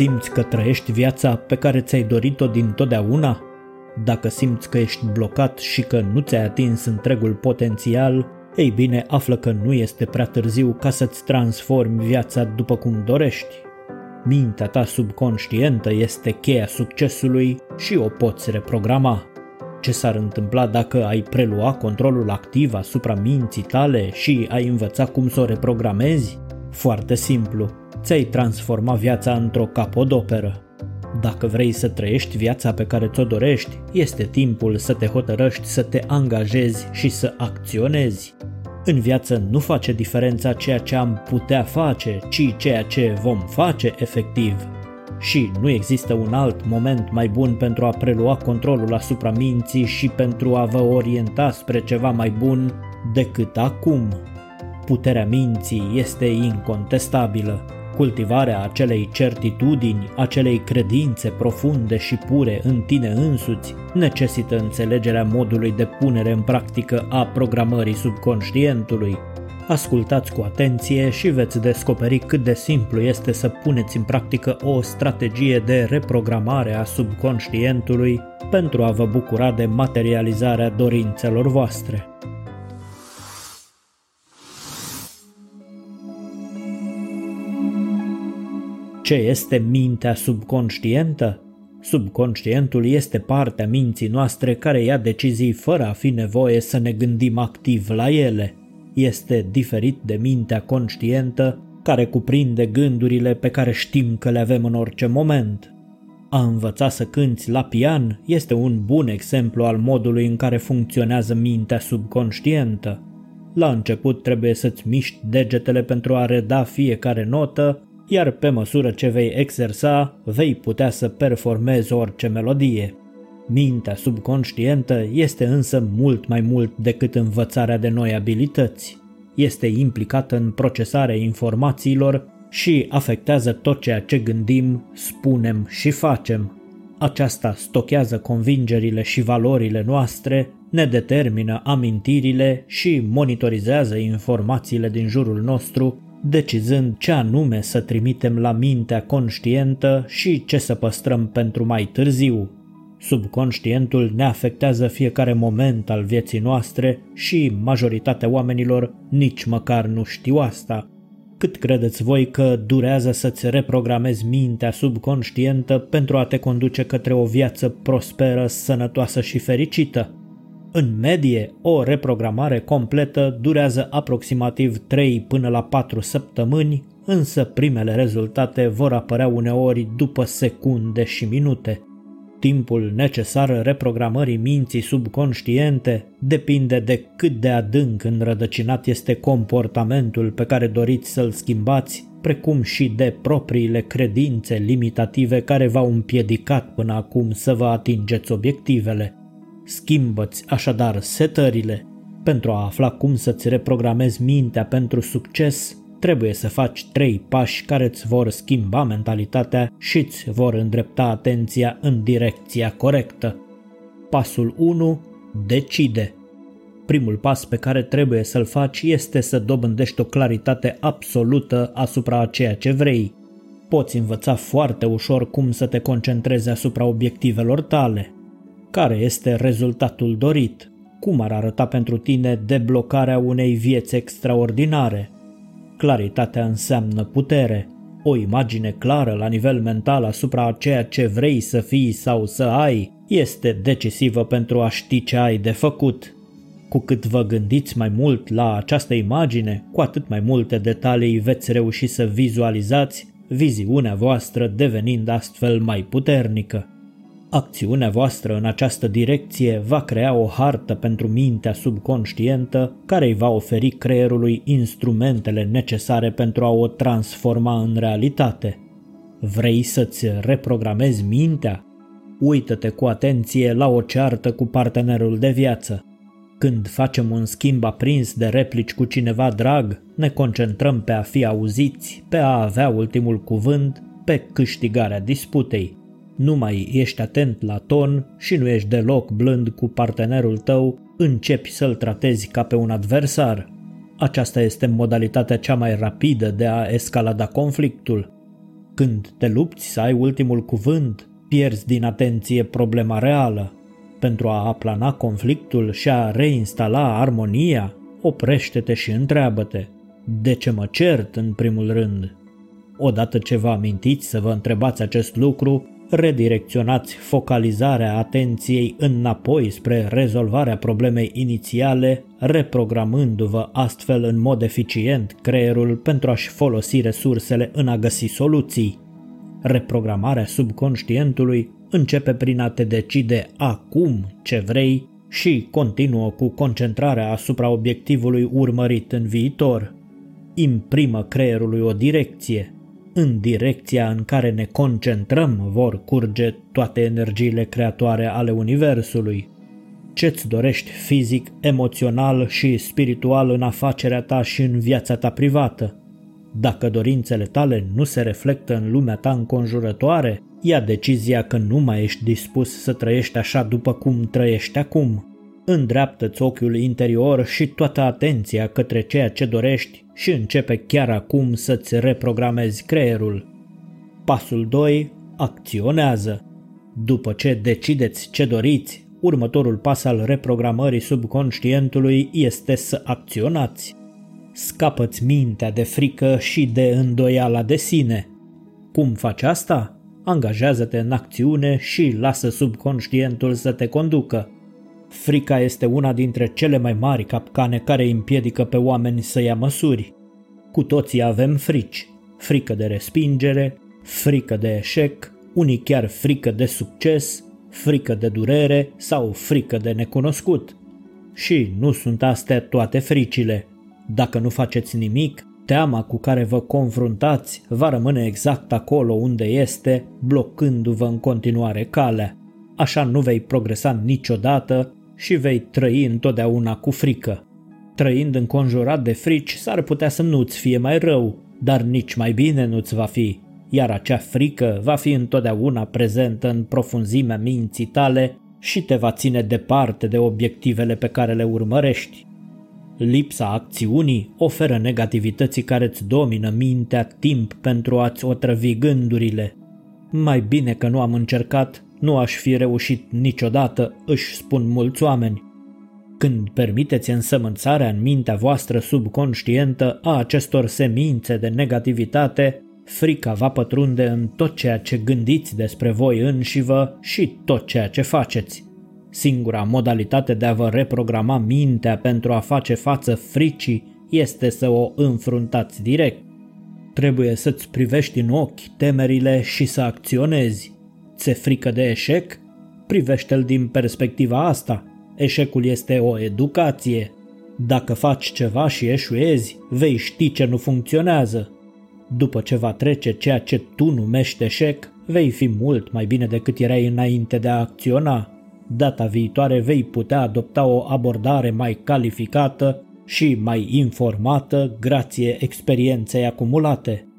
Simți că trăiești viața pe care ți-ai dorit-o din totdeauna? Dacă simți că ești blocat și că nu ți-ai atins întregul potențial, ei bine, află că nu este prea târziu ca să-ți transformi viața după cum dorești. Mintea ta subconștientă este cheia succesului și o poți reprograma. Ce s-ar întâmpla dacă ai prelua controlul activ asupra minții tale și ai învăța cum să o reprogramezi? Foarte simplu, ți-ai transforma viața într-o capodoperă. Dacă vrei să trăiești viața pe care ți-o dorești, este timpul să te hotărăști să te angajezi și să acționezi. În viață nu face diferența ceea ce am putea face, ci ceea ce vom face efectiv. Și nu există un alt moment mai bun pentru a prelua controlul asupra minții și pentru a vă orienta spre ceva mai bun decât acum. Puterea minții este incontestabilă. Cultivarea acelei certitudini, acelei credințe profunde și pure în tine însuți, necesită înțelegerea modului de punere în practică a programării subconștientului. Ascultați cu atenție și veți descoperi cât de simplu este să puneți în practică o strategie de reprogramare a subconștientului pentru a vă bucura de materializarea dorințelor voastre. Ce este mintea subconștientă? Subconștientul este partea minții noastre care ia decizii fără a fi nevoie să ne gândim activ la ele. Este diferit de mintea conștientă care cuprinde gândurile pe care știm că le avem în orice moment. A învăța să cânți la pian este un bun exemplu al modului în care funcționează mintea subconștientă. La început trebuie să-ți miști degetele pentru a reda fiecare notă iar pe măsură ce vei exersa, vei putea să performezi orice melodie. Mintea subconștientă este însă mult mai mult decât învățarea de noi abilități. Este implicată în procesarea informațiilor și afectează tot ceea ce gândim, spunem și facem. Aceasta stochează convingerile și valorile noastre, ne determină amintirile și monitorizează informațiile din jurul nostru decizând ce anume să trimitem la mintea conștientă și ce să păstrăm pentru mai târziu. Subconștientul ne afectează fiecare moment al vieții noastre și majoritatea oamenilor nici măcar nu știu asta. Cât credeți voi că durează să-ți reprogramezi mintea subconștientă pentru a te conduce către o viață prosperă, sănătoasă și fericită? În medie, o reprogramare completă durează aproximativ 3 până la 4 săptămâni, însă primele rezultate vor apărea uneori după secunde și minute. Timpul necesar reprogramării minții subconștiente depinde de cât de adânc înrădăcinat este comportamentul pe care doriți să-l schimbați, precum și de propriile credințe limitative care v-au împiedicat până acum să vă atingeți obiectivele. Schimbă-ți așadar setările. Pentru a afla cum să-ți reprogramezi mintea pentru succes, trebuie să faci trei pași care îți vor schimba mentalitatea și îți vor îndrepta atenția în direcția corectă. Pasul 1. Decide. Primul pas pe care trebuie să-l faci este să dobândești o claritate absolută asupra a ceea ce vrei. Poți învăța foarte ușor cum să te concentrezi asupra obiectivelor tale, care este rezultatul dorit? Cum ar arăta pentru tine deblocarea unei vieți extraordinare? Claritatea înseamnă putere, o imagine clară la nivel mental asupra a ceea ce vrei să fii sau să ai este decisivă pentru a ști ce ai de făcut. Cu cât vă gândiți mai mult la această imagine, cu atât mai multe detalii veți reuși să vizualizați, viziunea voastră devenind astfel mai puternică. Acțiunea voastră în această direcție va crea o hartă pentru mintea subconștientă care îi va oferi creierului instrumentele necesare pentru a o transforma în realitate. Vrei să-ți reprogramezi mintea? Uită-te cu atenție la o ceartă cu partenerul de viață. Când facem un schimb aprins de replici cu cineva drag, ne concentrăm pe a fi auziți, pe a avea ultimul cuvânt, pe câștigarea disputei nu mai ești atent la ton și nu ești deloc blând cu partenerul tău, începi să-l tratezi ca pe un adversar. Aceasta este modalitatea cea mai rapidă de a escalada conflictul. Când te lupți să ai ultimul cuvânt, pierzi din atenție problema reală. Pentru a aplana conflictul și a reinstala armonia, oprește-te și întreabă-te, de ce mă cert în primul rând? Odată ce vă amintiți să vă întrebați acest lucru, redirecționați focalizarea atenției înapoi spre rezolvarea problemei inițiale, reprogramându-vă astfel în mod eficient creierul pentru a-și folosi resursele în a găsi soluții. Reprogramarea subconștientului începe prin a te decide acum ce vrei și continuă cu concentrarea asupra obiectivului urmărit în viitor. Imprimă creierului o direcție, în direcția în care ne concentrăm vor curge toate energiile creatoare ale Universului. Ce-ți dorești fizic, emoțional și spiritual în afacerea ta și în viața ta privată? Dacă dorințele tale nu se reflectă în lumea ta înconjurătoare, ia decizia că nu mai ești dispus să trăiești așa după cum trăiești acum. Îndreaptă-ți ochiul interior și toată atenția către ceea ce dorești și începe chiar acum să-ți reprogramezi creierul. Pasul 2. Acționează. După ce decideți ce doriți, următorul pas al reprogramării subconștientului este să acționați. Scapă-ți mintea de frică și de îndoiala de sine. Cum faci asta? Angajează-te în acțiune și lasă subconștientul să te conducă. Frica este una dintre cele mai mari capcane care împiedică pe oameni să ia măsuri. Cu toții avem frici. Frică de respingere, frică de eșec, unii chiar frică de succes, frică de durere sau frică de necunoscut. Și nu sunt astea toate fricile. Dacă nu faceți nimic, teama cu care vă confruntați va rămâne exact acolo unde este, blocându-vă în continuare calea. Așa nu vei progresa niciodată și vei trăi întotdeauna cu frică. Trăind înconjurat de frici, s-ar putea să nu-ți fie mai rău, dar nici mai bine nu-ți va fi, iar acea frică va fi întotdeauna prezentă în profunzimea minții tale și te va ține departe de obiectivele pe care le urmărești. Lipsa acțiunii oferă negativității care îți domină mintea timp pentru a-ți otrăvi gândurile. Mai bine că nu am încercat nu aș fi reușit niciodată, își spun mulți oameni. Când permiteți însămânțarea în mintea voastră subconștientă a acestor semințe de negativitate, frica va pătrunde în tot ceea ce gândiți despre voi înșivă și tot ceea ce faceți. Singura modalitate de a vă reprograma mintea pentru a face față fricii este să o înfruntați direct. Trebuie să-ți privești în ochi temerile și să acționezi. Ți-e frică de eșec? Privește-l din perspectiva asta. Eșecul este o educație. Dacă faci ceva și eșuezi, vei ști ce nu funcționează. După ce va trece ceea ce tu numești eșec, vei fi mult mai bine decât erai înainte de a acționa. Data viitoare vei putea adopta o abordare mai calificată și mai informată grație experienței acumulate.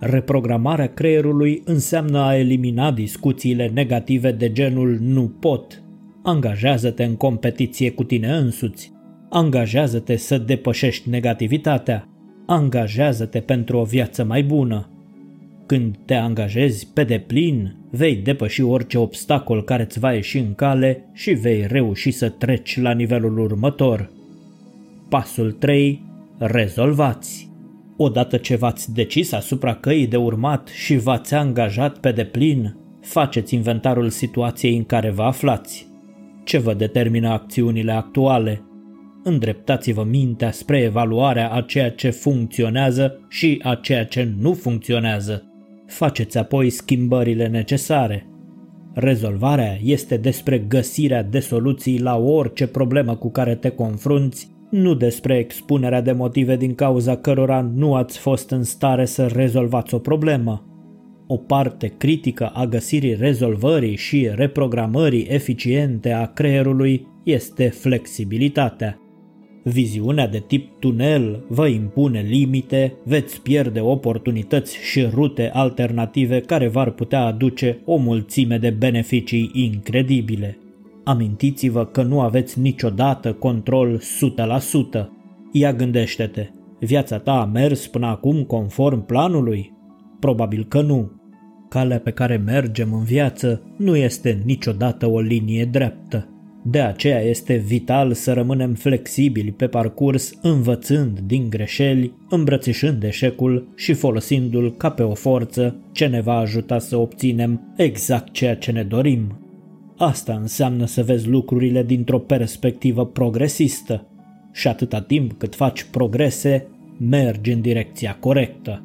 Reprogramarea creierului înseamnă a elimina discuțiile negative de genul nu pot. Angajează-te în competiție cu tine însuți. Angajează-te să depășești negativitatea. Angajează-te pentru o viață mai bună. Când te angajezi pe deplin, vei depăși orice obstacol care îți va ieși în cale și vei reuși să treci la nivelul următor. Pasul 3. Rezolvați. Odată ce v-ați decis asupra căii de urmat și v-ați angajat pe deplin, faceți inventarul situației în care vă aflați. Ce vă determină acțiunile actuale? Îndreptați-vă mintea spre evaluarea a ceea ce funcționează și a ceea ce nu funcționează. Faceți apoi schimbările necesare. Rezolvarea este despre găsirea de soluții la orice problemă cu care te confrunți nu despre expunerea de motive din cauza cărora nu ați fost în stare să rezolvați o problemă. O parte critică a găsirii rezolvării și reprogramării eficiente a creierului este flexibilitatea. Viziunea de tip tunel vă impune limite, veți pierde oportunități și rute alternative care v-ar putea aduce o mulțime de beneficii incredibile. Amintiți-vă că nu aveți niciodată control 100%. Ia gândește-te, viața ta a mers până acum conform planului? Probabil că nu. Calea pe care mergem în viață nu este niciodată o linie dreaptă. De aceea este vital să rămânem flexibili pe parcurs, învățând din greșeli, îmbrățișând eșecul și folosindu-l ca pe o forță ce ne va ajuta să obținem exact ceea ce ne dorim. Asta înseamnă să vezi lucrurile dintr-o perspectivă progresistă și atâta timp cât faci progrese, mergi în direcția corectă.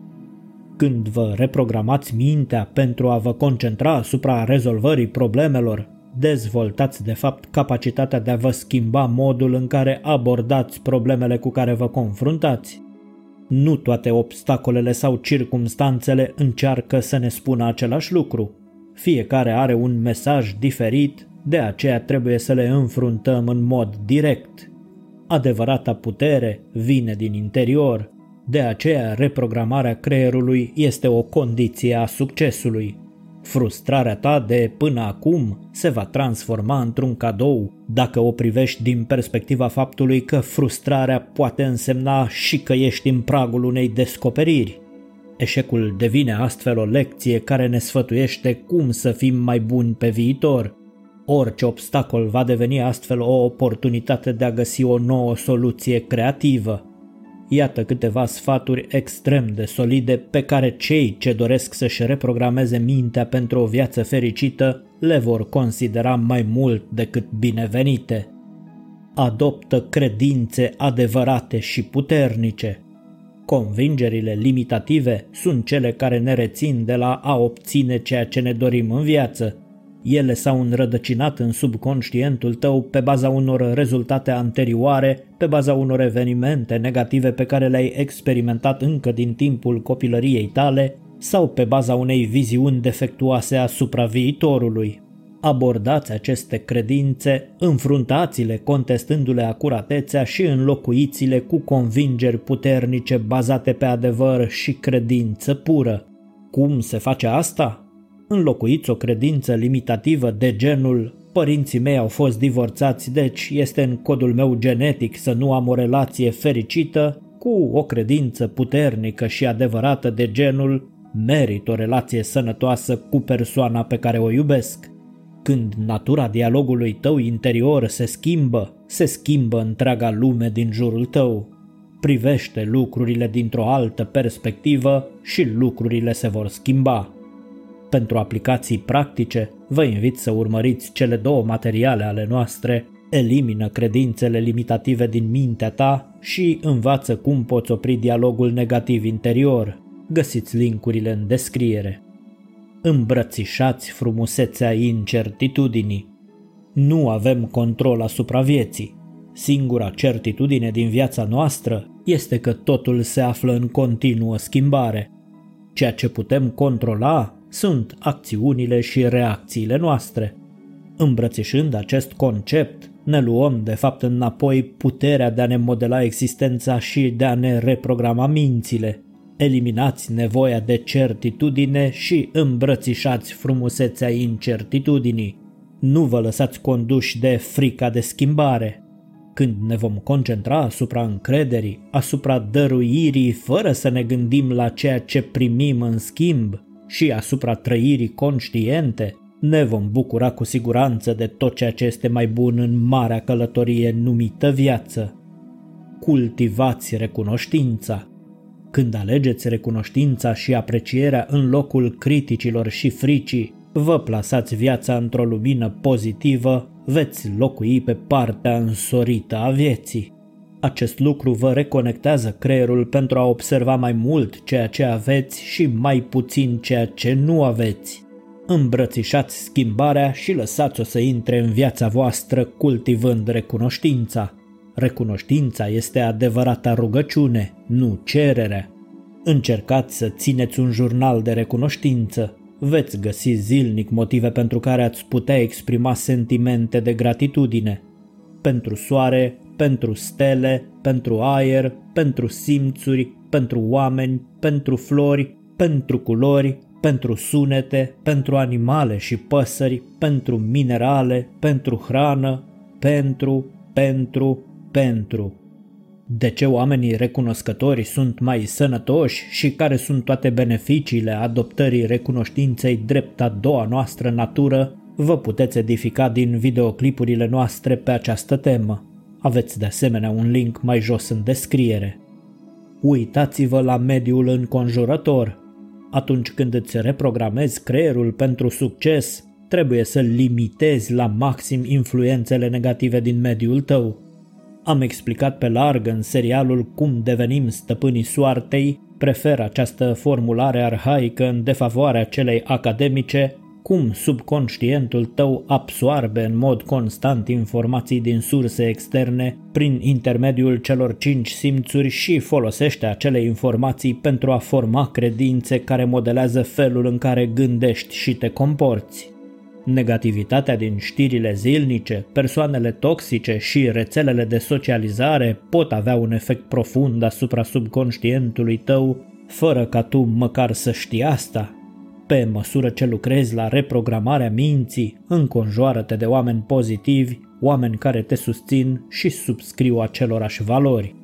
Când vă reprogramați mintea pentru a vă concentra asupra rezolvării problemelor, dezvoltați de fapt capacitatea de a vă schimba modul în care abordați problemele cu care vă confruntați. Nu toate obstacolele sau circumstanțele încearcă să ne spună același lucru. Fiecare are un mesaj diferit, de aceea trebuie să le înfruntăm în mod direct. Adevărata putere vine din interior, de aceea reprogramarea creierului este o condiție a succesului. Frustrarea ta de până acum se va transforma într-un cadou dacă o privești din perspectiva faptului că frustrarea poate însemna și că ești în pragul unei descoperiri. Eșecul devine astfel o lecție care ne sfătuiește cum să fim mai buni pe viitor. Orice obstacol va deveni astfel o oportunitate de a găsi o nouă soluție creativă. Iată câteva sfaturi extrem de solide pe care cei ce doresc să-și reprogrameze mintea pentru o viață fericită le vor considera mai mult decât binevenite. Adoptă credințe adevărate și puternice. Convingerile limitative sunt cele care ne rețin de la a obține ceea ce ne dorim în viață. Ele s-au înrădăcinat în subconștientul tău pe baza unor rezultate anterioare, pe baza unor evenimente negative pe care le-ai experimentat încă din timpul copilăriei tale sau pe baza unei viziuni defectuoase asupra viitorului abordați aceste credințe, înfruntați-le contestându-le acuratețea și înlocuiți-le cu convingeri puternice bazate pe adevăr și credință pură. Cum se face asta? Înlocuiți o credință limitativă de genul Părinții mei au fost divorțați, deci este în codul meu genetic să nu am o relație fericită, cu o credință puternică și adevărată de genul merit o relație sănătoasă cu persoana pe care o iubesc. Când natura dialogului tău interior se schimbă, se schimbă întreaga lume din jurul tău. Privește lucrurile dintr-o altă perspectivă și lucrurile se vor schimba. Pentru aplicații practice, vă invit să urmăriți cele două materiale ale noastre, elimină credințele limitative din mintea ta și învață cum poți opri dialogul negativ interior. Găsiți linkurile în descriere îmbrățișați frumusețea incertitudinii. Nu avem control asupra vieții. Singura certitudine din viața noastră este că totul se află în continuă schimbare. Ceea ce putem controla sunt acțiunile și reacțiile noastre. Îmbrățișând acest concept, ne luăm de fapt înapoi puterea de a ne modela existența și de a ne reprograma mințile. Eliminați nevoia de certitudine și îmbrățișați frumusețea incertitudinii. Nu vă lăsați conduși de frica de schimbare. Când ne vom concentra asupra încrederii, asupra dăruirii fără să ne gândim la ceea ce primim în schimb și asupra trăirii conștiente, ne vom bucura cu siguranță de tot ceea ce este mai bun în marea călătorie numită viață. Cultivați recunoștința, când alegeți recunoștința și aprecierea în locul criticilor și fricii, vă plasați viața într-o lumină pozitivă, veți locui pe partea însorită a vieții. Acest lucru vă reconectează creierul pentru a observa mai mult ceea ce aveți și mai puțin ceea ce nu aveți. Îmbrățișați schimbarea și lăsați-o să intre în viața voastră cultivând recunoștința. Recunoștința este adevărata rugăciune, nu cerere. Încercați să țineți un jurnal de recunoștință. Veți găsi zilnic motive pentru care ați putea exprima sentimente de gratitudine. Pentru soare, pentru stele, pentru aer, pentru simțuri, pentru oameni, pentru flori, pentru culori, pentru sunete, pentru animale și păsări, pentru minerale, pentru hrană, pentru, pentru, pentru. de ce oamenii recunoscători sunt mai sănătoși și care sunt toate beneficiile adoptării recunoștinței drept a doua noastră natură, vă puteți edifica din videoclipurile noastre pe această temă. Aveți de asemenea un link mai jos în descriere. Uitați-vă la mediul înconjurător. Atunci când îți reprogramezi creierul pentru succes, trebuie să limitezi la maxim influențele negative din mediul tău. Am explicat pe larg în serialul Cum devenim stăpânii soartei, prefer această formulare arhaică în defavoarea celei academice, cum subconștientul tău absoarbe în mod constant informații din surse externe prin intermediul celor cinci simțuri și folosește acele informații pentru a forma credințe care modelează felul în care gândești și te comporți. Negativitatea din știrile zilnice, persoanele toxice și rețelele de socializare pot avea un efect profund asupra subconștientului tău, fără ca tu măcar să știi asta. Pe măsură ce lucrezi la reprogramarea minții, înconjoară-te de oameni pozitivi, oameni care te susțin și subscriu acelorași valori.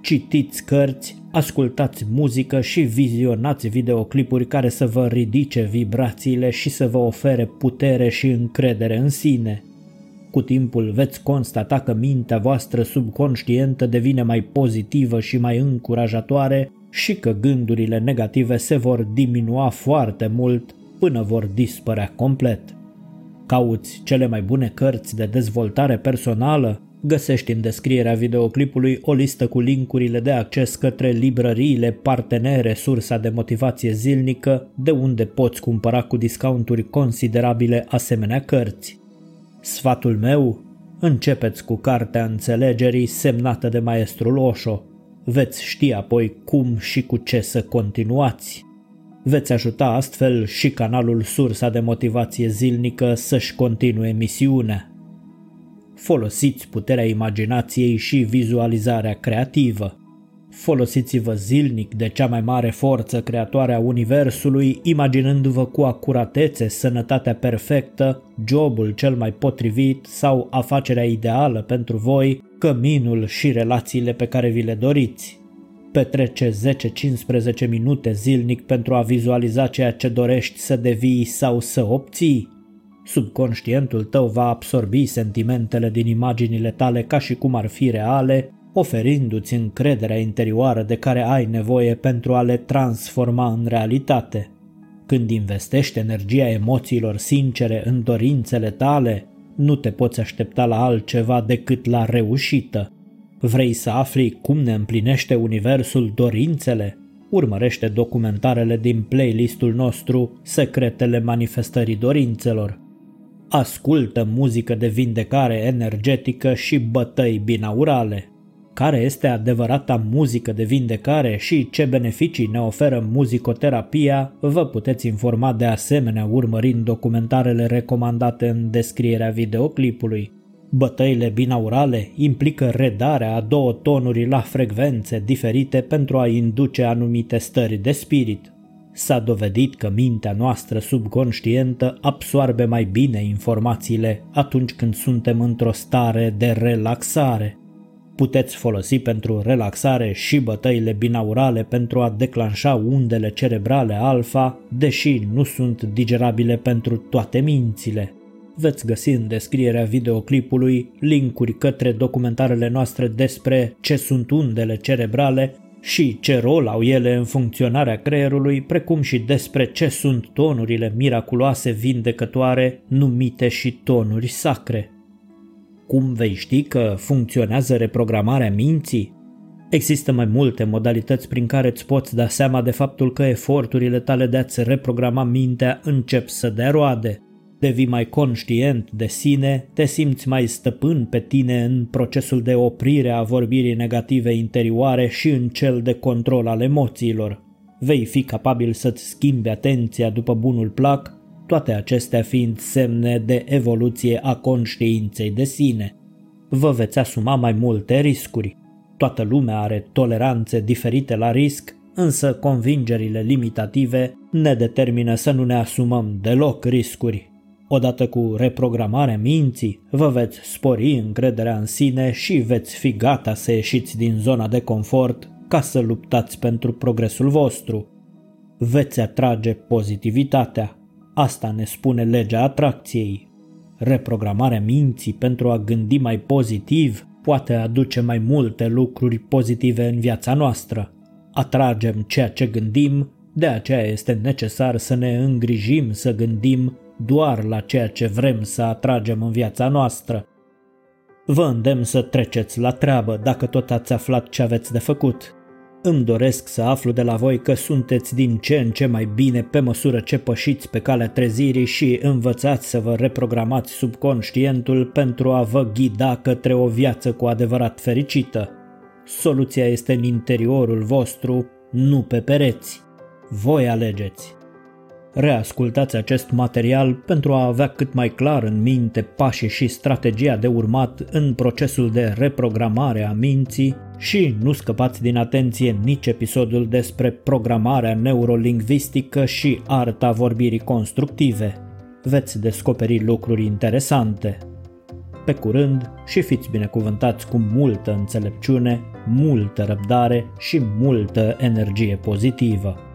Citiți cărți, ascultați muzică și vizionați videoclipuri care să vă ridice vibrațiile și să vă ofere putere și încredere în sine. Cu timpul veți constata că mintea voastră subconștientă devine mai pozitivă și mai încurajatoare și că gândurile negative se vor diminua foarte mult până vor dispărea complet. Cauți cele mai bune cărți de dezvoltare personală? Găsești în descrierea videoclipului o listă cu linkurile de acces către librăriile partenere sursa de motivație zilnică, de unde poți cumpăra cu discounturi considerabile asemenea cărți. Sfatul meu? Începeți cu cartea înțelegerii semnată de maestrul Osho. Veți ști apoi cum și cu ce să continuați. Veți ajuta astfel și canalul Sursa de Motivație Zilnică să-și continue misiunea folosiți puterea imaginației și vizualizarea creativă. Folosiți-vă zilnic de cea mai mare forță creatoare a Universului, imaginându-vă cu acuratețe sănătatea perfectă, jobul cel mai potrivit sau afacerea ideală pentru voi, căminul și relațiile pe care vi le doriți. Petrece 10-15 minute zilnic pentru a vizualiza ceea ce dorești să devii sau să obții Subconștientul tău va absorbi sentimentele din imaginile tale ca și cum ar fi reale, oferindu-ți încrederea interioară de care ai nevoie pentru a le transforma în realitate. Când investești energia emoțiilor sincere în dorințele tale, nu te poți aștepta la altceva decât la reușită. Vrei să afli cum ne împlinește universul dorințele? Urmărește documentarele din playlistul nostru Secretele manifestării dorințelor ascultă muzică de vindecare energetică și bătăi binaurale. Care este adevărata muzică de vindecare și ce beneficii ne oferă muzicoterapia, vă puteți informa de asemenea urmărind documentarele recomandate în descrierea videoclipului. Bătăile binaurale implică redarea a două tonuri la frecvențe diferite pentru a induce anumite stări de spirit, S-a dovedit că mintea noastră subconștientă absoarbe mai bine informațiile atunci când suntem într-o stare de relaxare. Puteți folosi pentru relaxare și bătăile binaurale pentru a declanșa undele cerebrale alfa, deși nu sunt digerabile pentru toate mințile. Veți găsi în descrierea videoclipului linkuri către documentarele noastre despre ce sunt undele cerebrale și ce rol au ele în funcționarea creierului, precum și despre ce sunt tonurile miraculoase vindecătoare numite și tonuri sacre. Cum vei ști că funcționează reprogramarea minții? Există mai multe modalități prin care îți poți da seama de faptul că eforturile tale de a-ți reprograma mintea încep să dea roade – devii mai conștient de sine, te simți mai stăpân pe tine în procesul de oprire a vorbirii negative interioare și în cel de control al emoțiilor. Vei fi capabil să-ți schimbi atenția după bunul plac, toate acestea fiind semne de evoluție a conștiinței de sine. Vă veți asuma mai multe riscuri. Toată lumea are toleranțe diferite la risc, însă convingerile limitative ne determină să nu ne asumăm deloc riscuri Odată cu reprogramarea minții, vă veți spori încrederea în sine și veți fi gata să ieșiți din zona de confort ca să luptați pentru progresul vostru. Veți atrage pozitivitatea. Asta ne spune legea atracției. Reprogramarea minții pentru a gândi mai pozitiv poate aduce mai multe lucruri pozitive în viața noastră. Atragem ceea ce gândim, de aceea este necesar să ne îngrijim să gândim doar la ceea ce vrem să atragem în viața noastră. Vă îndemn să treceți la treabă dacă tot ați aflat ce aveți de făcut. Îmi doresc să aflu de la voi că sunteți din ce în ce mai bine pe măsură ce pășiți pe calea trezirii și învățați să vă reprogramați subconștientul pentru a vă ghida către o viață cu adevărat fericită. Soluția este în interiorul vostru, nu pe pereți. Voi alegeți. Reascultați acest material pentru a avea cât mai clar în minte pașii și strategia de urmat în procesul de reprogramare a minții și nu scăpați din atenție nici episodul despre programarea neurolingvistică și arta vorbirii constructive. Veți descoperi lucruri interesante. Pe curând și fiți binecuvântați cu multă înțelepciune, multă răbdare și multă energie pozitivă.